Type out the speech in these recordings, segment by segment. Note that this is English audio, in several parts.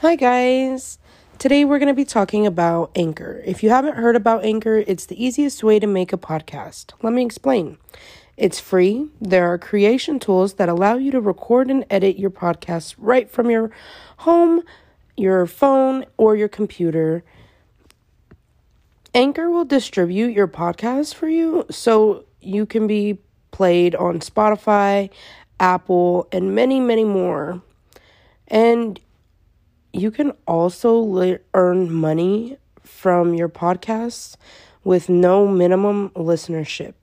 Hi, guys. Today we're going to be talking about Anchor. If you haven't heard about Anchor, it's the easiest way to make a podcast. Let me explain. It's free. There are creation tools that allow you to record and edit your podcast right from your home, your phone, or your computer. Anchor will distribute your podcast for you so you can be played on Spotify, Apple, and many, many more. And you can also le- earn money from your podcast with no minimum listenership.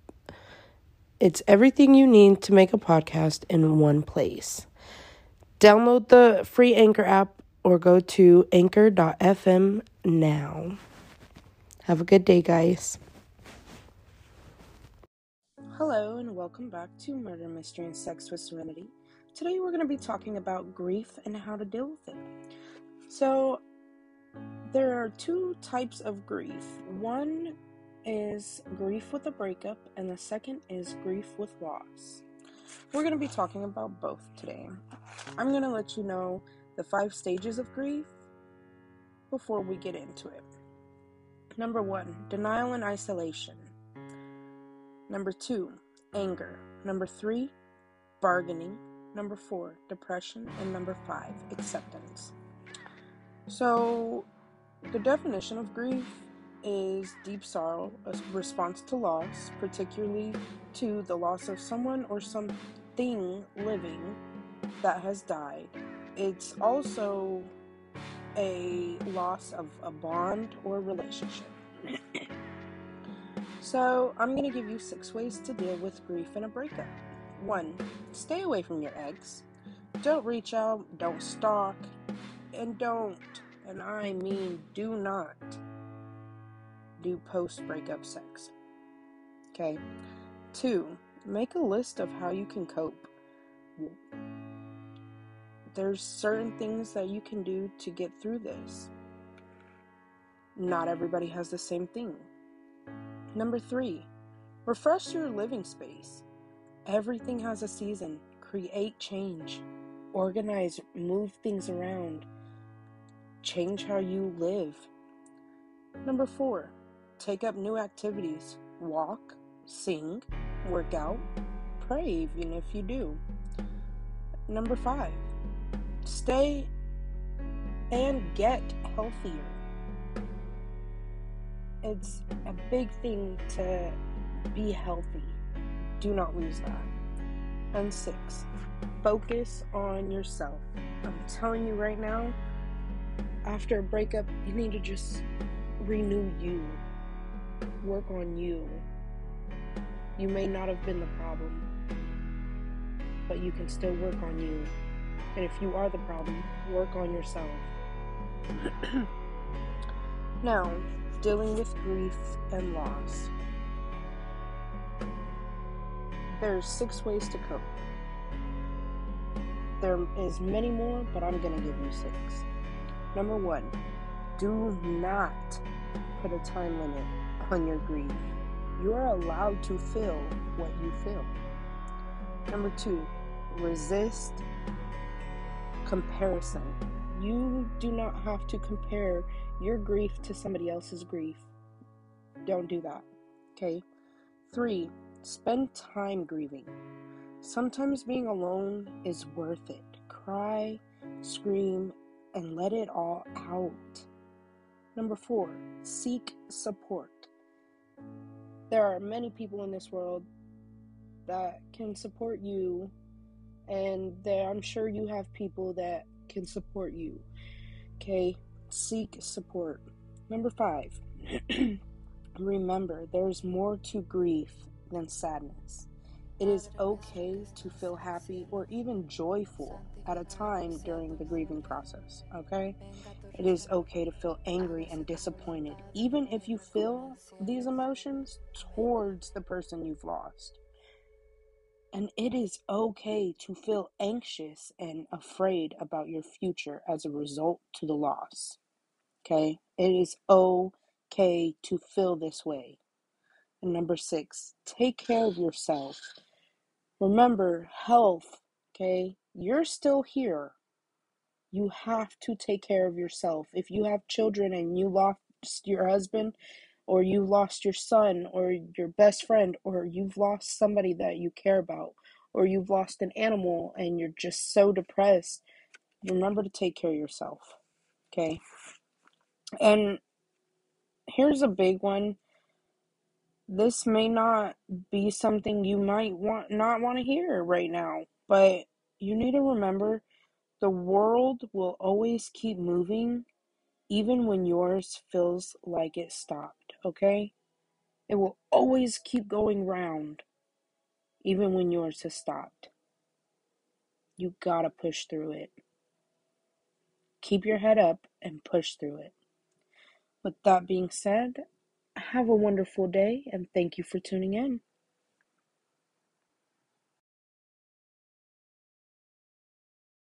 It's everything you need to make a podcast in one place. Download the free Anchor app or go to anchor.fm now. Have a good day, guys. Hello, and welcome back to Murder, Mystery, and Sex with Serenity. Today, we're going to be talking about grief and how to deal with it. So, there are two types of grief. One is grief with a breakup, and the second is grief with loss. We're going to be talking about both today. I'm going to let you know the five stages of grief before we get into it. Number one, denial and isolation. Number two, anger. Number three, bargaining. Number four, depression. And number five, acceptance. So, the definition of grief is deep sorrow, a response to loss, particularly to the loss of someone or something living that has died. It's also a loss of a bond or relationship. so, I'm going to give you six ways to deal with grief in a breakup. One, stay away from your ex. Don't reach out, don't stalk, and don't, and I mean do not, do post breakup sex. Okay. Two, make a list of how you can cope. There's certain things that you can do to get through this. Not everybody has the same thing. Number three, refresh your living space. Everything has a season. Create change. Organize, move things around change how you live. Number four, take up new activities. Walk, sing, work out, pray, even if you do. Number five, stay and get healthier. It's a big thing to be healthy. Do not lose that. And six, focus on yourself. I'm telling you right now, after a breakup, you need to just renew you, work on you. You may not have been the problem, but you can still work on you. And if you are the problem, work on yourself. now, dealing with grief and loss. There's six ways to cope. There is many more, but I'm going to give you six. Number one, do not put a time limit on your grief. You are allowed to feel what you feel. Number two, resist comparison. You do not have to compare your grief to somebody else's grief. Don't do that. Okay? Three, spend time grieving. Sometimes being alone is worth it. Cry, scream, and let it all out. Number four, seek support. There are many people in this world that can support you, and I'm sure you have people that can support you. Okay, seek support. Number five, remember there's more to grief than sadness. It is okay to feel happy or even joyful at a time during the grieving process, okay? It is okay to feel angry and disappointed, even if you feel these emotions towards the person you've lost. And it is okay to feel anxious and afraid about your future as a result to the loss. Okay? It is okay to feel this way. And number six, take care of yourself. Remember, health, okay? You're still here. You have to take care of yourself. If you have children and you lost your husband, or you lost your son, or your best friend, or you've lost somebody that you care about, or you've lost an animal and you're just so depressed, remember to take care of yourself. Okay? And here's a big one. This may not be something you might want not want to hear right now, but you need to remember the world will always keep moving even when yours feels like it stopped, okay? It will always keep going round even when yours has stopped. You gotta push through it. Keep your head up and push through it. With that being said, have a wonderful day and thank you for tuning in.